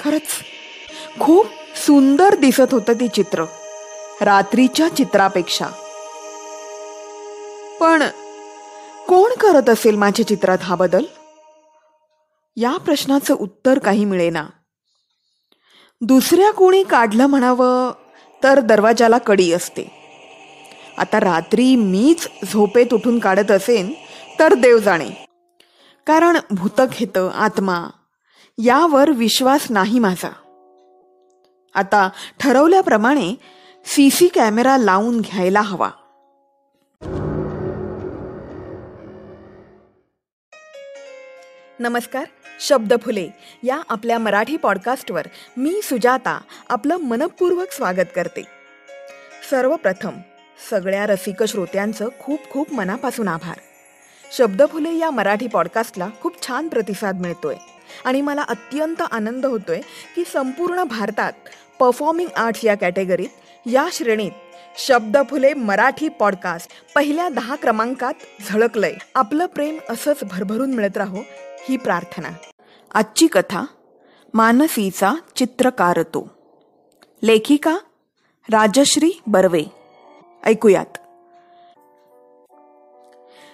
खरंच. खूप सुंदर दिसत होतं ते चित्र. रात्रीच्या चित्रापेक्षा. पण कोण करत असेल माझ्या चित्रात हा बदल? या प्रश्नाचं उत्तर काही मिळेना. दुसऱ्या कोणी काढलं म्हणावं तर दरवाजाला कडी असते. आता रात्री मीच झोपेत उठून काढत असेन तर देव जाणे. कारण भूतक भूतखेत आत्मा. यावर विश्वास नाही माझा. आता ठरवल्याप्रमाणे सी सी कॅमेरा लावून घ्यायला हवा. नमस्कार शब्द फुले या आपल्या मराठी पॉडकास्टवर मी सुजाता आपलं मनपूर्वक स्वागत करते. सर्वप्रथम सगळ्या रसिक श्रोत्यांचं खूप खूप मनापासून आभार. शब्द फुले या मराठी पॉडकास्टला खूप छान प्रतिसाद मिळतोय. आणि मला अत्यंत आनंद होतोय की संपूर्ण भारतात परफॉर्मिंग आर्ट्स या कॅटेगरीत या श्रेणीत शब्द फुले मराठी पॉडकास्ट पहिल्या दहा क्रमांकात झळकलंय. आपलं प्रेम असंच भरभरून मिळत राहो ही प्रार्थना. आजची कथा मानसीचा चित्रकार तो लेखिका राजश्री बर्वे. ऐकूयात.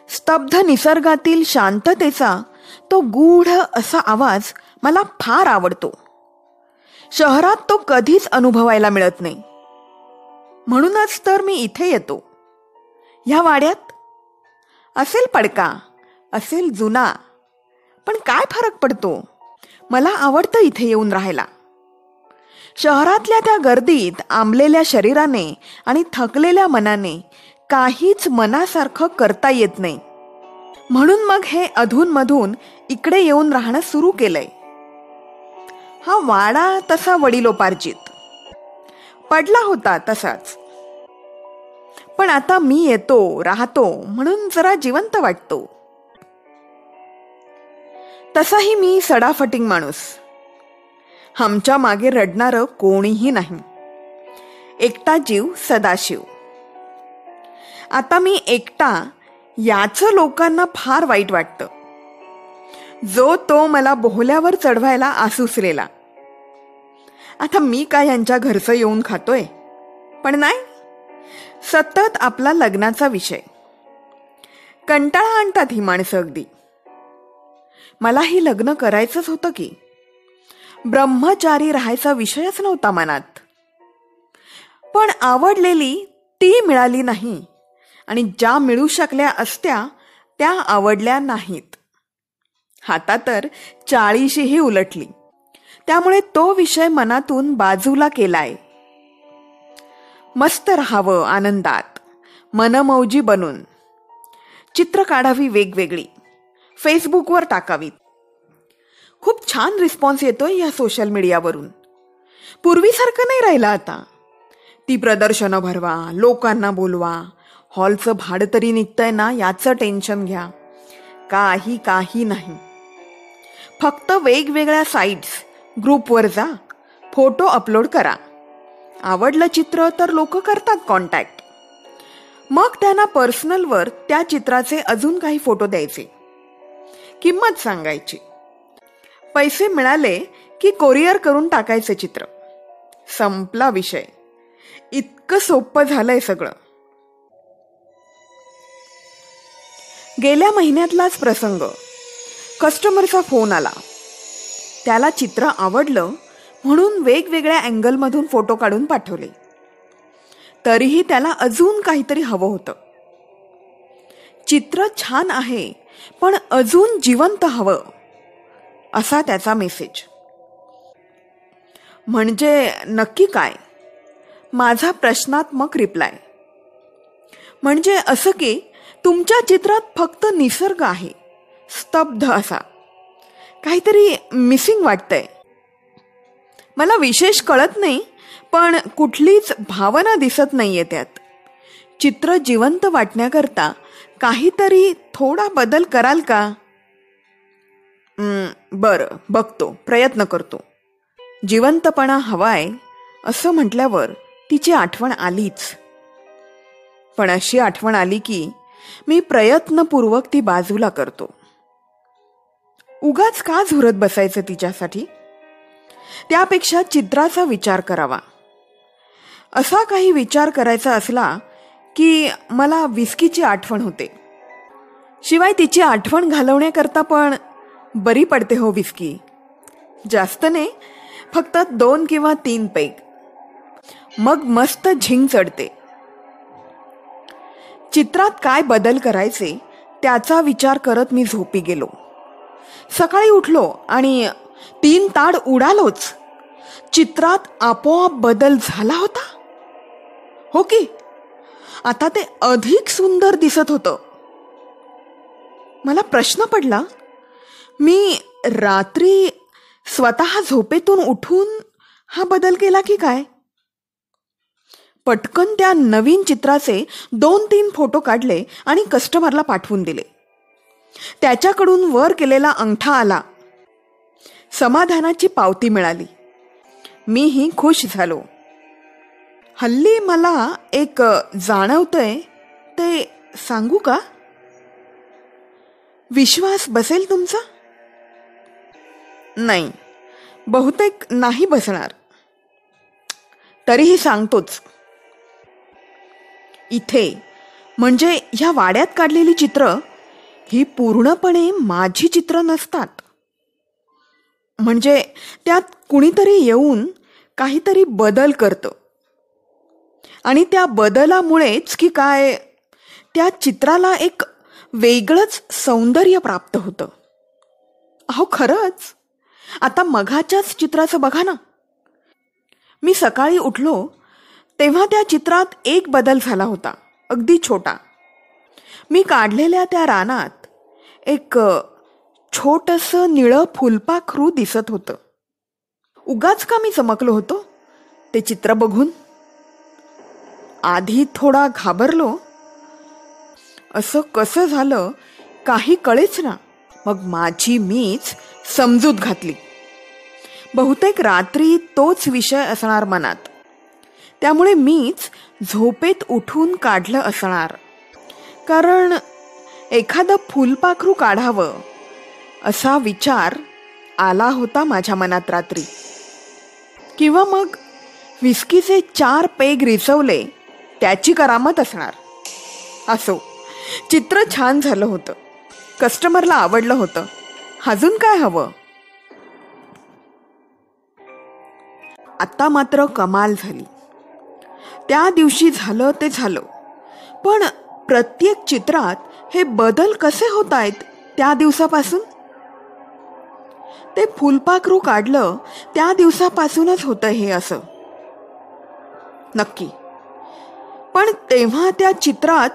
स्तब्ध निसर्गातील शांततेचा तो गूढ असा आवाज मला फार आवडतो. शहरात तो कधीच अनुभवायला मिळत नाही. म्हणूनच तर मी इथे येतो. ह्या वाड्यात? असेल पडका असेल जुना. पण काय फरक पडतो? मला आवडतं इथे येऊन राहायला. शहरातल्या त्या गर्दीत आंबलेल्या शरीराने आणि थकलेल्या मनाने काहीच मनासारखं करता येत नाही. म्हणून मग हे अधूनमधून इकडे येऊन राहणं सुरू केलंय. हा वाडा तसा वडिलोपार्जित. पडला होता तसाच. पण आता मी येतो राहतो म्हणून जरा जिवंत वाटतो. तसाही मी सडाफटिंग माणूस. आमच्या मागे रडणारं कोणीही नाही. एकटा जीव सदाशिव. आता मी एकटा याचं लोकांना फार वाईट वाटतं. जो तो मला बोहल्यावर चढवायला आसुसलेला. आता मी काय यांच्या घरचं येऊन खातोय? पण नाही. सतत आपला लग्नाचा विषय. कंटाळा आणतात ही माणसं अगदी. मला ही लग्न करायचंच होतं की. ब्रह्मचारी राहायचा विषयच नव्हता मनात. पण आवडलेली ती मिळाली नाही. आणि ज्या मिळू शकल्या असत्या त्या आवडल्या नाहीत. आता तर चाळीशीही उलटली. त्यामुळे तो विषय मनातून बाजूला केलाय. मस्त राहावं आनंदात. मनमौजी बनून. चित्र काढावी वेगवेगळी. फेसबुकवर टाकावीत. खूप छान रिस्पॉन्स येतोय या सोशल मीडियावरून. पूर्वीसारखं नाही राहिलं आता. ती प्रदर्शनं भरवा लोकांना बोलवा हॉलचं भाडं तरी निघतंय ना याचं टेन्शन घ्या. काही काही नाही. फक्त वेगवेगळ्या साईट्स ग्रुपवर जा. फोटो अपलोड करा. आवडलं चित्र तर लोक करतात कॉन्टॅक्ट मग त्यांना पर्सनलवर त्या चित्राचे अजून काही फोटो द्यायचे. किंमत सांगायची. पैसे मिळाले की कोरिअर करून टाकायचे चित्र. संपला विषय. इतकं सोपं झालंय सगळं. गेल्या महिन्यातलाच प्रसंग. कस्टमरचा फोन आला. त्याला चित्र आवडलं म्हणून वेगवेगळ्या अँगलमधून फोटो काढून पाठवले. तरीही त्याला अजून काहीतरी हवं होतं. चित्र छान आहे पण अजून जिवंत हवं असा त्याचा मेसेज म्हणजे नक्की काय? माझा प्रश्नात्मक रिप्लाय म्हणजे असं की तुमच्या चित्रात फक्त निसर्ग आहे. स्तब्ध असा. काहीतरी मिसिंग वाटतंय. मला विशेष कळत नाही पण कुठलीच भावना दिसत नाहीये त्यात. चित्र जिवंत वाटण्याकरता काहीतरी थोडा बदल कराल का? बरं बघतो प्रयत्न करतो. जिवंतपणा हवाय असं म्हटल्यावर तिची आठवण आलीच. पण अशी आठवण आली की मी प्रयत्नपूर्वक ती बाजूला करतो. उगाच का झुरत बसायचं तिच्यासाठी? त्यापेक्षा चित्राचा विचार करावा. असा काही विचार करायचा असला की मला विस्कीची आठवण होते. शिवाय तिची आठवण घालवण्याकरता पण बरी पडते हो विस्की. जास्त नाही फक्त दोन किंवा तीन पैक. मग मस्त झिंग चढते. चित्रात काय बदल करायचे त्याचा विचार करत मी झोपी गेलो. सकाळी उठलो आणि तीन ताड उडालोच. चित्रात आपोआप बदल झाला होता? हो की? आता ते अधिक सुंदर दिसत होतं. मला प्रश्न पडला मी रात्री स्वतः झोपेतून उठून हा बदल केला की काय? पटकन त्या नवीन चित्राचे दोन तीन फोटो काढले आणि कस्टमरला पाठवून दिले. त्याच्याकडून वर केलेला अंगठा आला. समाधानाची पावती मिळाली. मीही खुश झालो. हल्ली मला एक जाणवतंय ते सांगू का? विश्वास बसेल तुमचा? नाही. बहुतेक नाही बसणार. तरीही सांगतोच. इथे. म्हणजे ह्या वाड्यात काढलेली चित्र ही पूर्णपणे माझी चित्र नसतात. म्हणजे त्यात कुणीतरी येऊन काहीतरी बदल करतं. आणि त्या बदलामुळेच की काय त्या चित्राला एक वेगळंच सौंदर्य प्राप्त होतं. अहो खरंच? आता मघाच्याच चित्राचं बघा ना. मी सकाळी उठलो तेव्हा त्या चित्रात एक बदल झाला होता अगदी छोटा. मी काढलेल्या त्या रानात एक छोटस निळं फुलपाखरू दिसत होतं. उगाच का मी चमकलो होतो? ते चित्र बघून. आधी थोडा घाबरलो. असं कसं झालं काही कळेच ना. मग माझी मीच समजूत घातली. बहुतेक रात्री तोच विषय असणार मनात. त्यामुळे मीच झोपेत उठून काढलं असणार. कारण एखादं फुलपाखरू काढावं असा विचार आला होता माझ्या मनात रात्री. किंवा मग विस्कीचे चार पेग रिचवले त्याची करामत असणार. असो चित्र छान झालं होतं. कस्टमरला आवडलं होतं. अजून काय हवं? आत्ता मात्र कमाल झाली. त्या दिवशी झालं ते झालं. पण प्रत्येक चित्रात हे बदल कसे होत आहेत त्या दिवसापासून? ते फुलपाखरू काढलं त्या दिवसापासूनच होतं हे असं. नक्की. पण तेव्हा त्या चित्रात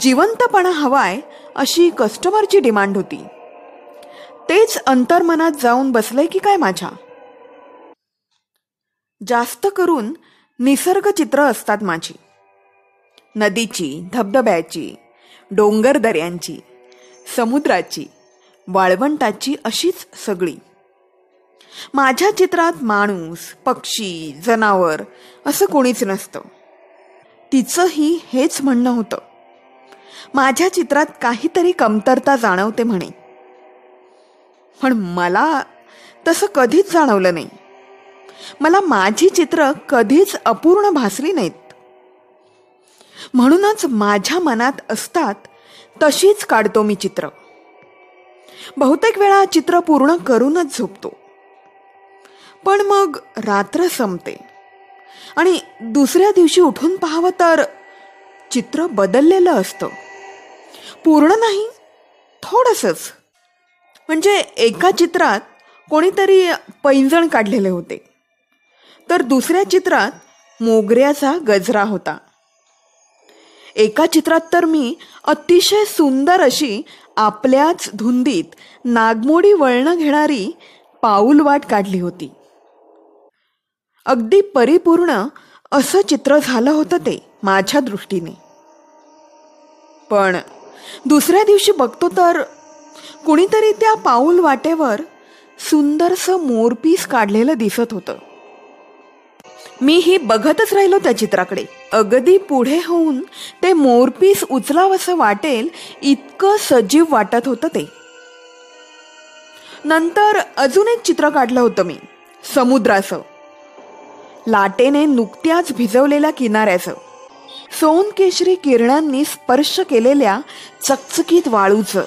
जिवंतपणा हवाय अशी कस्टमरची डिमांड होती. तेच अंतर्मनात जाऊन बसले की काय माझ्या? जास्त करून निसर्ग चित्र असतात माझी. नदीची धबधब्याची डोंगर दऱ्यांची समुद्राची वाळवंटाची अशीच सगळी. माझ्या चित्रात माणूस पक्षी जनावर असं कोणीच नसतं. तिचंही हेच म्हणणं होतं. माझ्या चित्रात काहीतरी कमतरता जाणवते म्हणे. पण मला तसं कधीच जाणवलं नाही. मला माझी चित्र कधीच अपूर्ण भासली नाहीत. म्हणूनच माझ्या मनात असतात तशीच काढतो मी चित्र. बहुतेक वेळा चित्र पूर्ण करूनच झोपतो. पण मग रात्र संपते. आणि दुसऱ्या दिवशी उठून पाहावं तर चित्र बदललेलं असतं. पूर्ण नाही थोडंसंच. म्हणजे एका चित्रात कोणीतरी पैंजण काढलेले होते. तर दुसऱ्या चित्रात मोगऱ्याचा गजरा होता. एका चित्रात तर मी अतिशय सुंदर अशी आपल्याच धुंदीत नागमोडी वळणं घेणारी पाऊलवाट काढली होती. अगदी परिपूर्ण असं चित्र झालं होतं ते माझ्या दृष्टीने. पण दुसऱ्या दिवशी बघतो तर कुणीतरी त्या पाऊल वाटेवर सुंदरसं मोरपीस काढलेलं दिसत होतं. मी ही बघतच राहिलो त्या चित्राकडे. अगदी पुढे होऊन ते मोरपीस उचलावसं वाटेल इतकं सजीव वाटत होतं ते. नंतर अजून एक चित्र काढलं होतं मी समुद्राचं. लाटेने नुकत्याच भिजवलेल्या किनाऱ्याचं. सोन केशरी किरणांनी स्पर्श केलेल्या चकचकीत वाळूचं.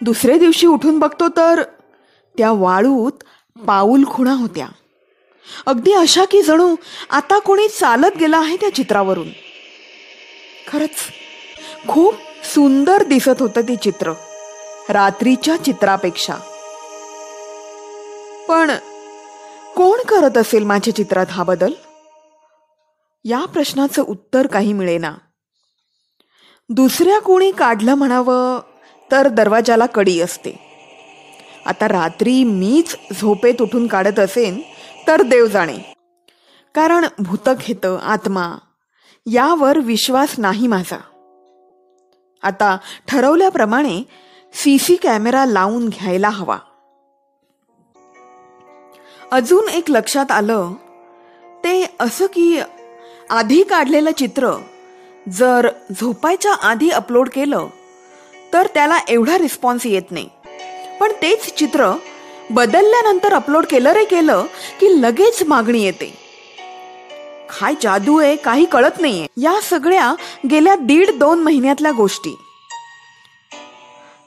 दुसरे दिवशी उठून बघतो तर त्या वाळूत पाऊल खुणा होत्या. अगदी अशा की जणू आता कोणी चालत गेला आहे त्या चित्रावरून. खरंच खूप सुंदर दिसत होतं ते चित्र रात्रीच्या चित्रापेक्षा. पण कोण करत असेल माझ्या चित्रात हा बदल? या प्रश्नाचं उत्तर काही मिळेना. दुसऱ्या कोणी काढलं म्हणावं तर दरवाजाला कडी असते. आता रात्री मीच झोपेत उठून काढत असेन तर देव जाणे. कारण भूतखेत आत्मा. यावर विश्वास नाही माझा. आता ठरवल्याप्रमाणे सी सी कॅमेरा लावून घ्यायला हवा. अजून एक लक्षात आलं ते असं की आधी काढलेलं चित्र जर झोपायच्या आधी अपलोड केलं तर त्याला एवढा रिस्पॉन्स येत नाही. पण तेच चित्र बदलल्यानंतर अपलोड केलं रे केलं की लगेच मागणी येते. काय जादू आहे काही कळत नाहीये. या सगळ्या गेल्या दीड दोन महिन्यातल्या गोष्टी.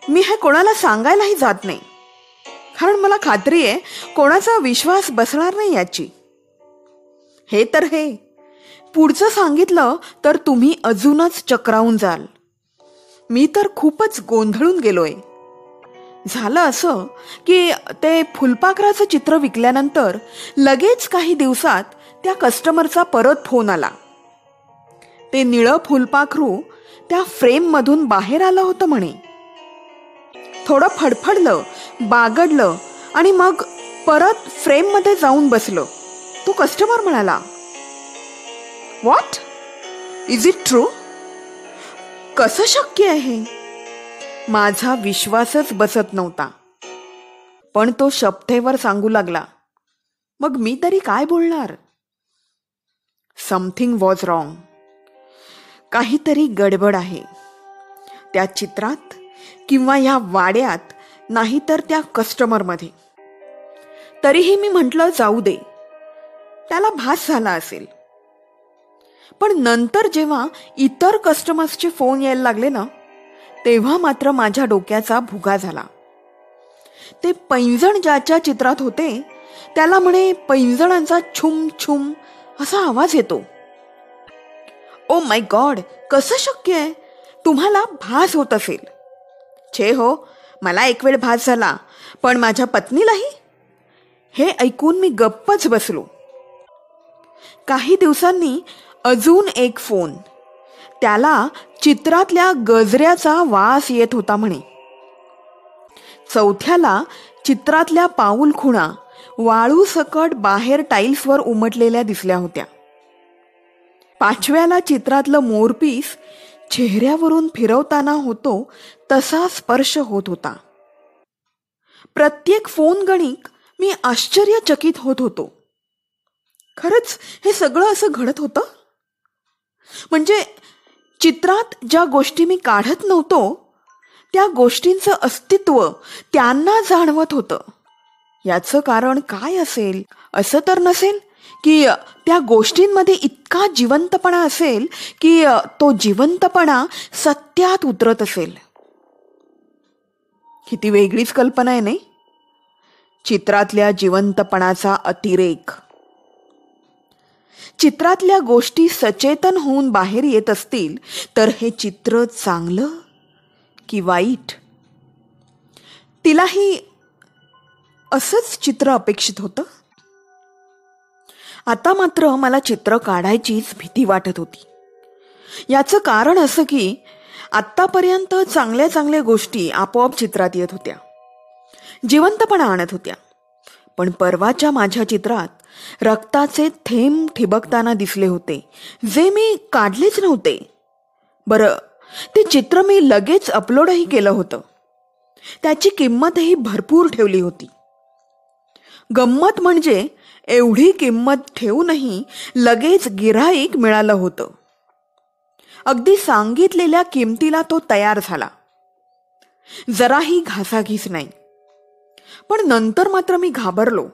मी हे कोणाला सांगायलाही जात नाही. कारण मला खात्री आहे कोणाचा विश्वास बसणार नाही याची. हे तर हे. पुढचं सांगितलं तर तुम्ही अजूनच चक्रावून जाल. मी तर खूपच गोंधळून गेलोय. झालं असं की ते फुलपाखराचं चित्र विकल्यानंतर लगेच काही दिवसात त्या कस्टमरचा परत फोन आला. ते निळं फुलपाखरू त्या फ्रेममधून बाहेर आलं होतं म्हणे. थोडं फडफडलं बागडलं आणि मग परत फ्रेममध्ये जाऊन बसलं. तो कस्टमर म्हणाला वॉट इज इट ट्रू कसं शक्य आहे? माझा विश्वासच बसत नव्हता. पण तो शपथेवर सांगू लागला मग मी तरी काय बोलणार? समथिंग वॉज रॉंग काहीतरी गडबड आहे. त्या चित्रात किंवा ह्या वाड्यात नाही तर त्या कस्टमरमध्ये. तरीही मी म्हटलं जाऊ दे. त्याला भास झाला असेल. पण नंतर जेव्हा इतर कस्टमर्सचे फोन यायला लागले ना तेव्हा मात्र माझ्या डोक्याचा भुगा झाला. ते पैंजण ज्याच्या चित्रात होते त्याला म्हणे पैंजणांचा छुम छुम असा आवाज येतो. ओ माय गॉड कसं शक्य आहे? तुम्हाला भास होत असेल. छे हो मला एक वेळ भास झाला पण माझ्या पत्नीलाही? हे ऐकून मी गप्पच बसलो. काही दिवसांनी अजून एक फोन. त्याला चित्रातल्या गजऱ्याचा वास येत होता म्हणे. चौथ्याला चित्रातल्या पाऊल खुणा वाळू सकट बाहेर टाईल्सवर उमटलेल्या दिसल्या होत्या. पाचव्याला चित्रातलं मोरपीस चेहऱ्यावरून फिरवताना होतो तसा स्पर्श होत होता. प्रत्येक फोन गणिक मी आश्चर्यचकित होत होतो. खरंच हे सगळं असं घडत होतं? म्हणजे चित्रात ज्या गोष्टी मी काढत नव्हतो त्या गोष्टींचं अस्तित्व त्यांना जाणवत होतं. याचं कारण काय असेल? असं तर नसेल की त्या गोष्टींमध्ये इतका जिवंतपणा असेल की तो जिवंतपणा सत्यात उतरत असेल. किती वेगळीच कल्पना आहे नाही? चित्रातल्या जिवंतपणाचा अतिरेक. चित्रातल्या गोष्टी सचेतन होऊन बाहेर येत असतील तर हे चित्र चांगलं की वाईट? तिलाही असंच चित्र अपेक्षित होतं? आता मात्र मला चित्र काढायचीच भीती वाटत होती. याचं कारण असं की आत्तापर्यंत चांगल्या चांगल्या गोष्टी आपोआप चित्रात येत होत्या. जिवंतपणा आणत होत्या. पण परवाच्या माझ्या चित्रात रक्ताचे थेंब ठिबकताना दिसले होते. जे मी काढलेच नव्हते. बरं ते चित्र मी लगेच अपलोडही केलं होतं. त्याची किंमतही भरपूर ठेवली होती. गंमत म्हणजे एवढी किंमत ठेवूनही लगेच गिराईक मिळालं होतं. अगदी सांगितलेल्या किमतीला तो तयार झाला. जराही घासाघीस नाही. पण नंतर मात्र मी घाबरलो.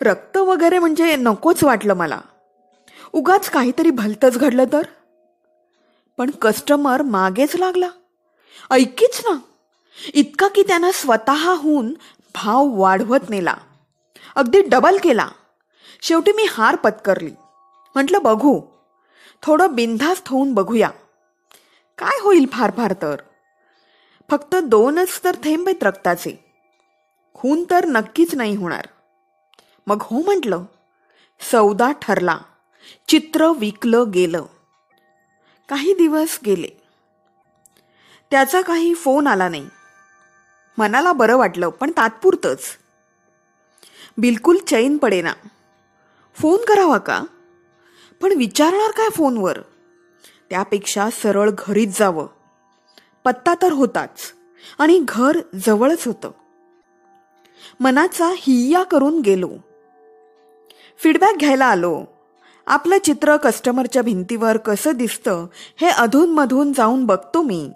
रक्त वगैरे म्हणजे नकोच वाटलं मला. उगाच काहीतरी भलतंच घडलं तर? पण कस्टमर मागेच लागला. ऐकीच ना. इतका की त्यानं स्वतःहून भाव वाढवत नेला. अगदी डबल केला. शेवटी मी हार पत्करली. म्हटलं बघू. थोडं बिनधास्त होऊन बघूया. काय होईल फार फार तर? फक्त दोनच तर थेंब आहेत रक्ताचे. खून तर नक्कीच नाही होणार. मग हो म्हटलं सौदा ठरला चित्र विकलं गेलं. काही दिवस गेले. त्याचा काही फोन आला नाही. मनाला बरं वाटलं पण तात्पुरतंच. बिलकुल चैन पडेना. फोन करावा का? पण विचारणार काय फोनवर? त्यापेक्षा सरळ घरीच जावं. पत्ता तर होताच आणि घर जवळच होतं. मनाचा हिय्या करून गेलो. फीडबॅक घ्यायला आलो. आपलं चित्र कस्टमरच्या भिंतीवर कसं दिसतं हे अधूनमधून जाऊन बघतो मी.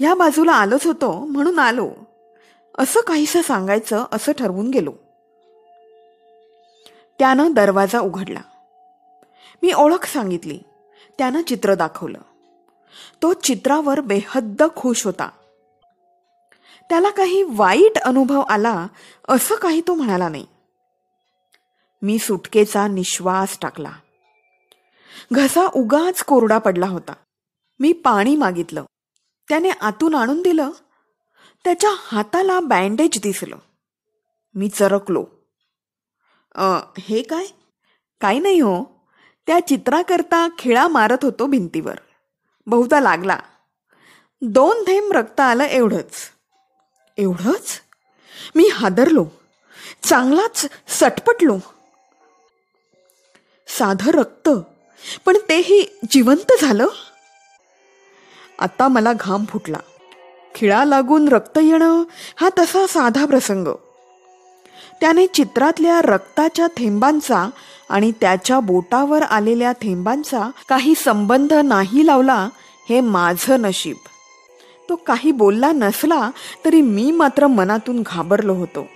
ह्या बाजूला आलोच होतो म्हणून आलो. असं काहीसं सांगायचं असं ठरवून गेलो. त्यानं दरवाजा उघडला. मी ओळख सांगितली. त्यानं चित्र दाखवलं. तो चित्रावर बेहद्द खुश होता. त्याला काही वाईट अनुभव आला असं काही तो म्हणाला नाही. मी सुटकेचा निश्वास टाकला. घसा उगाच कोरडा पडला होता. मी पाणी मागितलं. त्याने आतून आणून दिलं. त्याच्या हाताला बँडेज दिसलं. मी चरकलो. हे काय? काही नाही हो. त्या चित्राकरता खिळा मारत होतो भिंतीवर. बहुता लागला. दोन थेंब रक्त आलं एवढंच. एवढंच? मी हादरलो. चांगलाच सटपटलो. साधं रक्त. पण तेही जिवंत झालं? आता मला घाम फुटला. खिळा लागून रक्त येणं हा तसा साधा प्रसंग. त्याने चित्रातल्या रक्ताच्या थेंबांचा आणि त्याच्या बोटावर आलेल्या थेंबांचा काही संबंध नाही लावला हे माझं नशीब. तो काही बोलला नसला तरी मी मात्र मनातून घाबरलो होतो.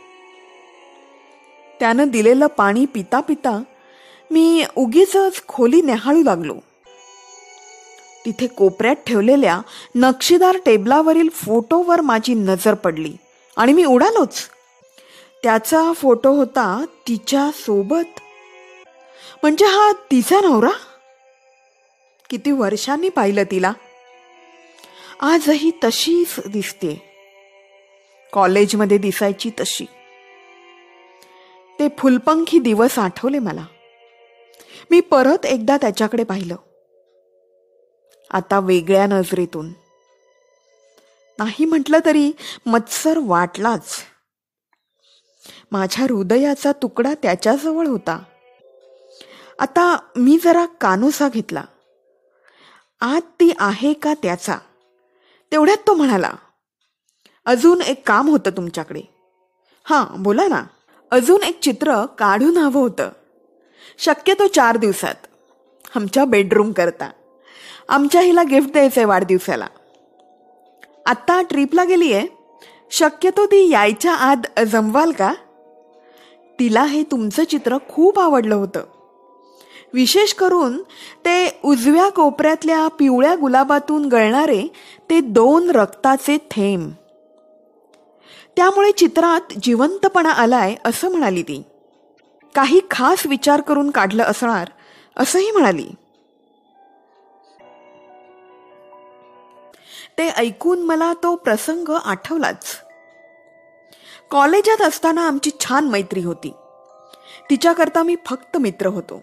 त्यानं दिलेलं पाणी पिता पिता मी उगीच खोली नेहाळू लागलो. तिथे कोपऱ्यात ठेवलेल्या नक्षीदार टेबलावरील फोटोवर माझी नजर पडली आणि मी उडालोच. त्याचा फोटो होता तिच्या सोबत. म्हणजे हा तिचा नवरा? किती वर्षांनी पाहिलं तिला? आजही तशीच दिसते. कॉलेजमध्ये दिसायची तशी. ते फुलपंखी दिवस आठवले मला. मी परत एकदा त्याच्याकडे पाहिलं. आता वेगळ्या नजरेतून. नाही म्हटलं तरी मत्सर वाटलाच. माझ्या हृदयाचा तुकडा त्याच्याजवळ होता. आता मी जरा कानोसा घेतला. आत ती आहे का त्याचा? तेवढ्यात तो म्हणाला अजून एक काम होतं तुमच्याकडे. हां बोला ना. अजून एक चित्र काढून हवं होतं. शक्यतो चार दिवसात. आमच्या बेडरूम करता. आमच्या हिला गिफ्ट द्यायचंय वाढदिवसाला. आत्ता ट्रिपला गेली आहे शक्यतो ती यायच्या आत जमवाल का? तिला हे तुमचं चित्र खूप आवडलं होतं. विशेष करून ते उजव्या कोपऱ्यातल्या पिवळ्या गुलाबातून गळणारे ते दोन रक्ताचे थेंब. त्यामुळे चित्रात जिवंतपणा आलाय असं म्हणाली ती. काही खास विचार करून काढलं असणार असंही म्हणाली. ते ऐकून मला तो प्रसंग आठवलाच. कॉलेजात असताना आमची छान मैत्री होती. तिच्याकरता मी फक्त मित्र होतो.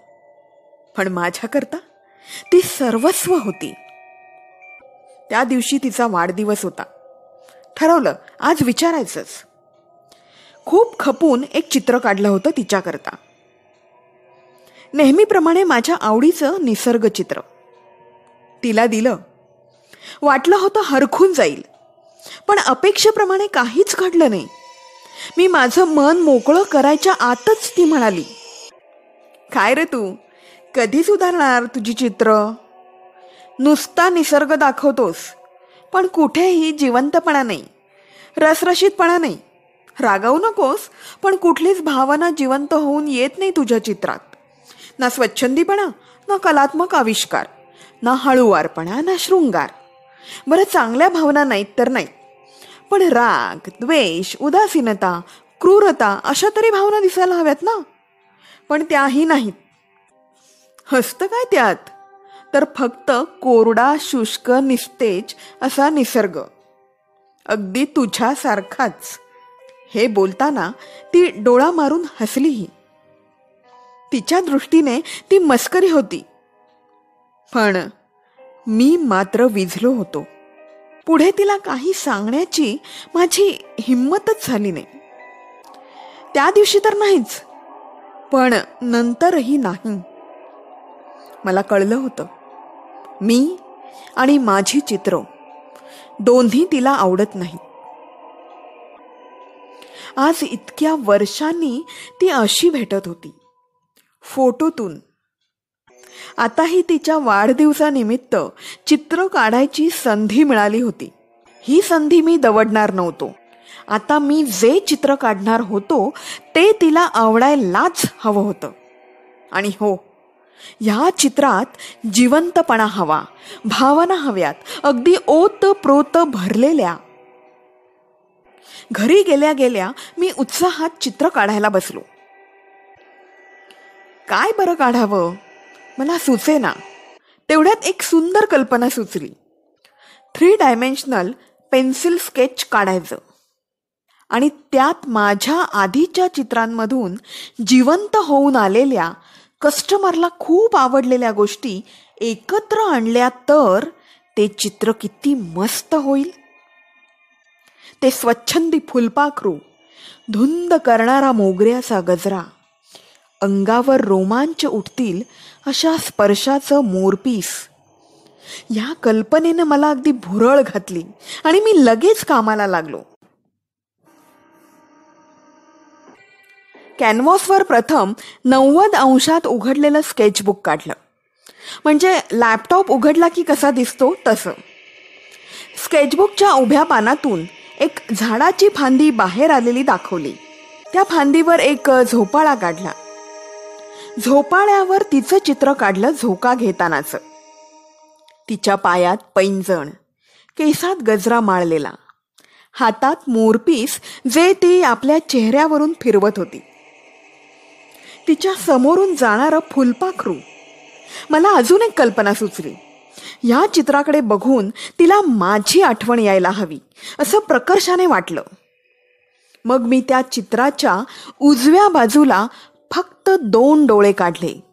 पण माझ्याकरता ती सर्वस्व होती. त्या दिवशी तिचा वाढदिवस होता. ठरवलं आज विचारायचंच. खूप खपून एक चित्र काढलं होतं तिच्याकरता. नेहमीप्रमाणे माझ्या आवडीचं निसर्ग चित्र. तिला दिलं. वाटलं होतं हरखून जाईल. पण अपेक्षेप्रमाणे काहीच घडलं नाही. मी माझं मन मोकळं करायच्या आतच ती म्हणाली काय रे तू? कधी सुधारणार तुझी चित्र? नुसता निसर्ग दाखवतोस. पण कुठेही जिवंतपणा नाही. रसरशीतपणा नाही. रागावू नकोस पण कुठलीच भावना जिवंत होऊन येत नाही तुझ्या चित्रात. ना स्वच्छंदीपणा ना कलात्मक आविष्कार ना हळूवारपणा ना शृंगार. बरं चांगल्या भावना नाहीत तर नाही. पण राग द्वेष उदासीनता क्रूरता अशा तरी भावना दिसायला हव्यात ना. पण त्याही नाहीत. हसतं काय त्यात? तर फक्त कोरडा शुष्क निस्तेज असा निसर्ग. अगदी तुझ्यासारखाच. हे बोलताना ती डोळा मारून हसलीही. तिच्या दृष्टीने ती मस्करी होती. पण मी मात्र विझलो होतो. पुढे तिला काही सांगण्याची माझी हिंमतच झाली नाही. त्या दिवशी तर नाहीच पण नंतरही नाही. मला कळलं होतं. मी आणि माझी चित्र. दोन्ही तिला आवडत नाही. आज इतक्या वर्षांनी ती अशी भेटत होती. फोटोतून. आताही तिच्या वाढदिवसानिमित्त चित्र काढायची संधी मिळाली होती. ही संधी मी दवडणार नव्हतो. आता मी जे चित्र काढणार होतो ते तिला आवडायलाच हवं होतं. आणि हो ह्या चित्रात जिवंतपणा हवा भावना हव्यात अगदी ओत प्रोत भरलेल्या. घरी गेल्या गेल्या मी उत्साहात चित्र काढायला बसलो. काय बरं काढावं? मला सुचेना तेवढ्यात एक सुंदर कल्पना सुचली. थ्री डायमेन्शनल पेन्सिल स्केच काढायचं. आणि त्यात माझ्या आधीच्या चित्रांमधून जिवंत होऊन आलेल्या कस्टमरला खूप आवडलेल्या गोष्टी एकत्र आणल्या तर ते चित्र किती मस्त होईल. ते स्वच्छंदी फुलपाखरू धुंद करणारा मोगऱ्याचा गजरा अंगावर रोमांच उठतील अशा स्पर्शाचं मोरपीस. या कल्पनेनं मला अगदी भुरळ घातली आणि मी लगेच कामाला लागलो. कॅनव्हसवर प्रथम नव्वद अंशात उघडलेलं स्केचबुक काढलं. म्हणजे लॅपटॉप उघडला की कसा दिसतो? तसं. स्केचबुकच्या उभ्या पानातून एक झाडाची फांदी बाहेर आलेली दाखवली. त्या फांदीवर एक झोपाळा काढला. झोपाळ्यावर तिचं चित्र काढलं झोका घेतानाच. तिच्या पायात पैंजण केसात गजरा माळलेला. हातात मोरपीस जे ती आपल्या चेहऱ्यावरून फिरवत होती. तिच्या समोरून जाणारं फुलपाखरू. मला अजून एक कल्पना सुचली. या चित्राकडे बघून तिला माझी आठवण यायला हवी असं प्रकर्षाने वाटलं. मग मी त्या चित्राच्या उजव्या बाजूला फक्त दोन डोळे काढले.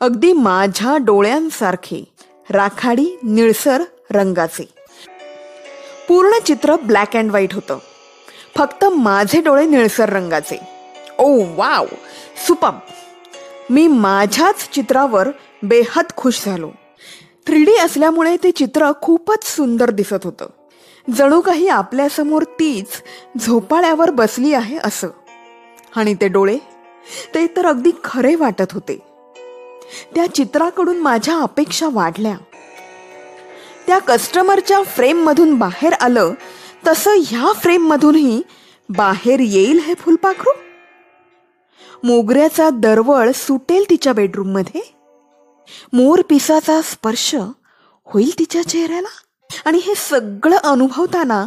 अगदी माझ्या डोळ्यांसारखे राखाडी निळसर रंगाचे. पूर्ण चित्र ब्लॅक अँड व्हाईट होतं. फक्त माझे डोळे निळसर रंगाचे. ओ वाव! सुपम. मी माझ्याच चित्रावर बेहद खुश झालो. थ्री डी असल्यामुळे ते चित्र खूपच सुंदर दिसत होतं. जणू काही आपल्यासमोर तीच झोपाळ्यावर बसली आहे असं. आणि ते डोळे ते तर अगदी खरे वाटत होते. त्या चित्राकडून माझ्या अपेक्षा वाढल्या. त्या कस्टमरच्या फ्रेममधून बाहेर आलं तसं ह्या फ्रेममधूनही बाहेर येईल हे फुलपाखरू? मोगऱ्याचा दरवळ सुटेल तिच्या बेडरूममध्ये? मोर पिसाचा स्पर्श होईल तिच्या चेहऱ्याला? आणि हे सगळं अनुभवताना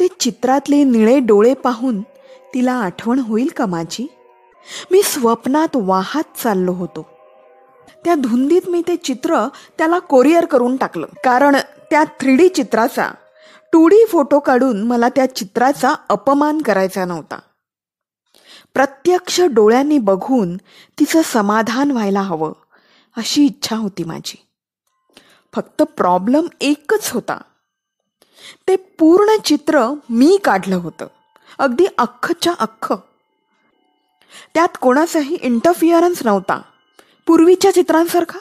ते चित्रातले निळे डोळे पाहून तिला आठवण होईल का माझी? मी स्वप्नात वाहत चाललो होतो. त्या धुंदीत मी ते चित्र त्याला कोरिअर करून टाकलं. कारण त्या थ्री डी चित्राचा टू डी फोटो काढून मला त्या चित्राचा अपमान करायचा नव्हता. प्रत्यक्ष डोळ्यांनी बघून तिचं समाधान व्हायला हवं अशी इच्छा होती माझी. फक्त प्रॉब्लेम एकच होता. ते पूर्ण चित्र मी काढलं होतं अगदी अख्खच्या अख्ख. त्यात कोणाचाही इंटरफिअरन्स नव्हता पूर्वीच्या चित्रांसारखा.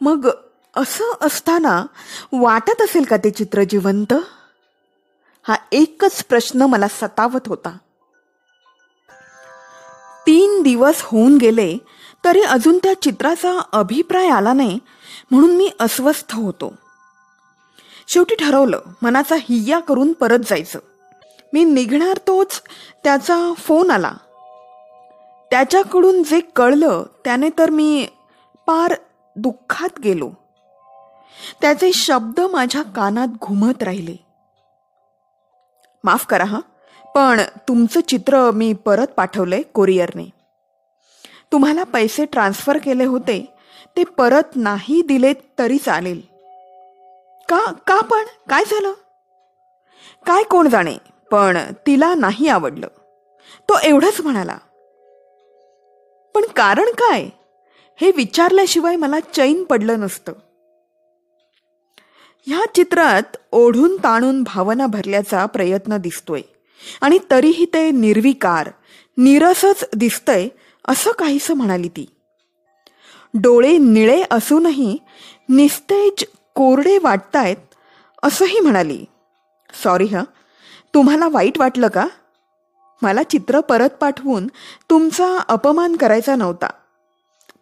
मग असं असताना वाटत असेल का ते चित्र जिवंत? हा एकच प्रश्न मला सतावत होता. तीन दिवस होऊन गेले तरी अजून त्या चित्राचा अभिप्राय आला नाही म्हणून मी अस्वस्थ होतो. शेवटी ठरवलं मनाचा हिय्या करून परत जायचं. मी निघणार तोच त्याचा फोन आला. त्याच्याकडून जे कळलं त्याने तर मी पार दुःखात गेलो. त्याचे शब्द माझ्या कानात घुमत राहिले. माफ करा हा. पण तुमचं चित्र मी परत पाठवलंय कोरिअरने तुम्हाला पैसे ट्रान्सफर केले होते ते परत नाही दिले तरी चालेल. का का पण? काय झालं? काय कोण जाणे? पण तिला नाही आवडलं. तो एवढंच म्हणाला. पण कारण काय? हे विचारल्याशिवाय मला चैन पडलं नसतं. ह्या चित्रात ओढून ताणून भावना भरल्याचा प्रयत्न दिसतोय. आणि तरीही ते निर्विकार निरसच दिसतंय असं काहीसं म्हणाली ती. डोळे निळे असूनही निस्तेज कोरडे वाटतायत असंही म्हणाली. सॉरी ह. तुम्हाला वाईट वाटलं का? मला चित्र परत पाठवून तुमचा अपमान करायचा नव्हता.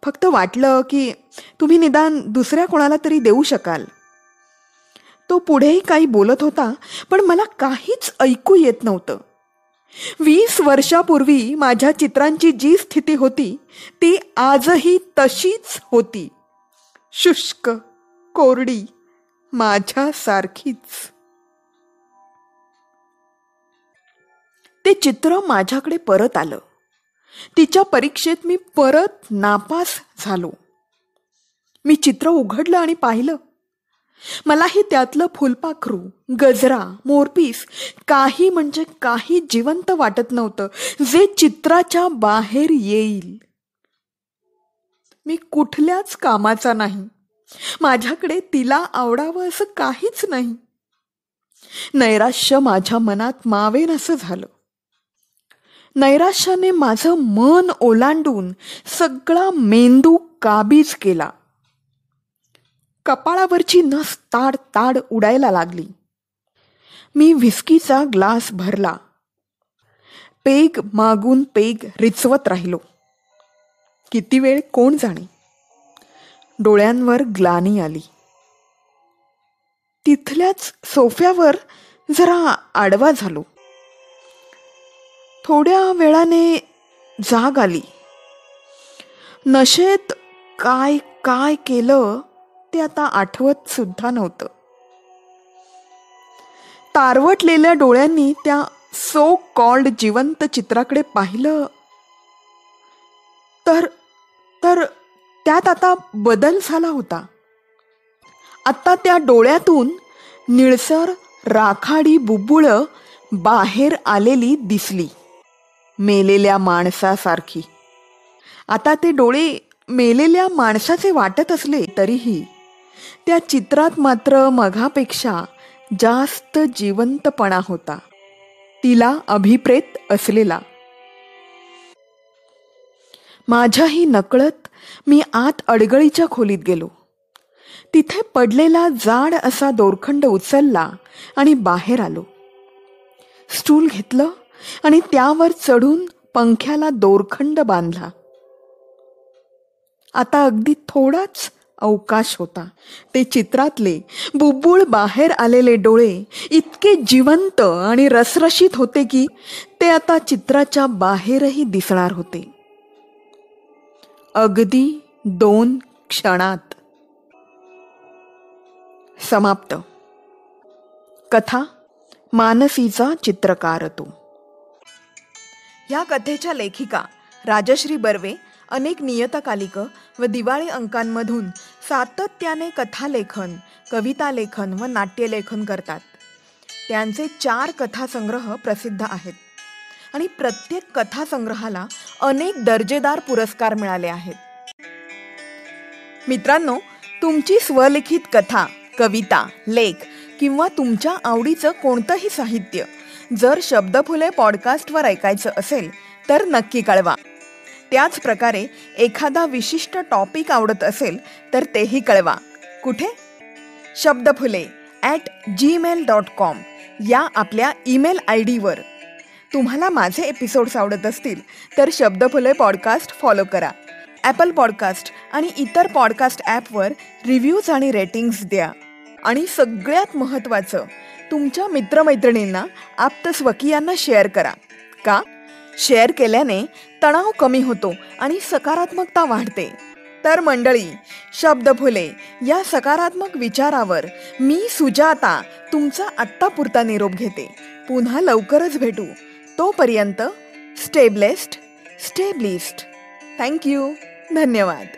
फक्त वाटलं की तुम्ही निदान दुसऱ्या कोणाला तरी देऊ शकाल. तो पुढेही काही बोलत होता पण मला काहीच ऐकू येत नव्हतं. वीस वर्षापूर्वी माझ्या चित्रांची जी स्थिती होती ती आजही तशीच होती. शुष्क कोरडी माझ्यासारखीच. ते चित्र माझ्याकडे परत आलं. तिच्या परीक्षेत मी परत नापास झालो. मी चित्र उघडलं आणि पाहिलं. मलाही त्यातलं फुलपाखरू गजरा मोरपीस काही म्हणजे काही जिवंत वाटत नव्हतं जे चित्राच्या बाहेर येईल. मी कुठल्याच कामाचा नाही. माझ्याकडे तिला आवडावं असं काहीच नाही. नैराश्य माझ्या मनात मावेन असं झालं. नैराश्याने माझं मन ओलांडून सगळा मेंदू काबीज केला. कपाळावरची नस ताड ताड उडायला लागली. मी व्हिस्कीचा ग्लास भरला. पेग मागून पेग रिचवत राहिलो. किती वेळ कोण जाणे? डोळ्यांवर ग्लानी आली. तिथल्याच सोफ्यावर जरा आडवा झालो. थोड्या वेळाने जाग आली. नशेत काय काय केलं? ते आता आठवत सुद्धा नव्हतं. तारवटलेल्या डोळ्यांनी त्या सो कॉल्ड जिवंत चित्राकडे पाहिलं. तर तर त्यात आता बदल झाला होता. आता त्या डोळ्यातून निळसर राखाडी बुबुळ बाहेर आलेली दिसली. मेलेल्या माणसासारखी. आता ते डोळे मेलेल्या माणसाचे वाटत असले तरीही त्या चित्रात मात्र मघापेक्षा जास्त जिवंतपणा होता. तिला अभिप्रेत असलेला. माझ्याही नकळत मी आत अडगळीच्या खोलीत गेलो. तिथे पडलेला जाड असा दोरखंड उचलला आणि बाहेर आलो. स्टूल घेतलं आणि त्यावर चढून पंख्याला दोरखंड बांधला. आता अगदी थोडाच अवकाश होता. ते चित्रातले बुबुळ बाहेर आलेले डोळे इतके जिवंत आणि रसरशीत होते की ते आता चित्राच्या बाहेरही दिसणार होते. अगदी दोन क्षणात. समाप्त. कथा मानसीचा चित्रकार तो. या कथेच्या लेखिका राजश्री बर्वे अनेक नियतकालिक व दिवाळी अंकांमधून सातत्याने कथालेखन कविता लेखन व नाट्यलेखन करतात. त्यांचे चार कथासंग्रह प्रसिद्ध आहेत. आणि प्रत्येक कथासंग्रहाला अनेक दर्जेदार पुरस्कार मिळाले आहेत. मित्रांनो तुमची स्वलिखित कथा कविता लेख किंवा तुमच्या आवडीचं कोणतंही साहित्य जर शब्दफुले पॉडकास्टवर ऐकायचं असेल तर नक्की कळवा. त्याच प्रकारे एखादा विशिष्ट टॉपिक आवडत असेल तर तेही कळवा. कुठे? Shabdphule at Gmail dot com या आपल्या ईमेल आय डीवर तुम्हाला माझे एपिसोड्स आवडत असतील तर शब्दफुले पॉडकास्ट फॉलो करा. ॲपल पॉडकास्ट आणि इतर पॉडकास्ट ॲपवर रिव्ह्यूज आणि रेटिंग्स द्या. आणि सगळ्यात महत्त्वाचं तुमच्या मित्रमैत्रिणींना आप्तस्वकीयांना शेअर करा. का? शेअर केल्याने तणाव कमी होतो आणि सकारात्मकता वाढते. तर मंडळी शब्द फुले या सकारात्मक विचारावर मी सुजाता तुमचा आत्तापुरता निरोप घेते. पुन्हा लवकरच भेटू. तोपर्यंत स्टेबलेस्ट स्टेबलिस्ट थँक्यू धन्यवाद.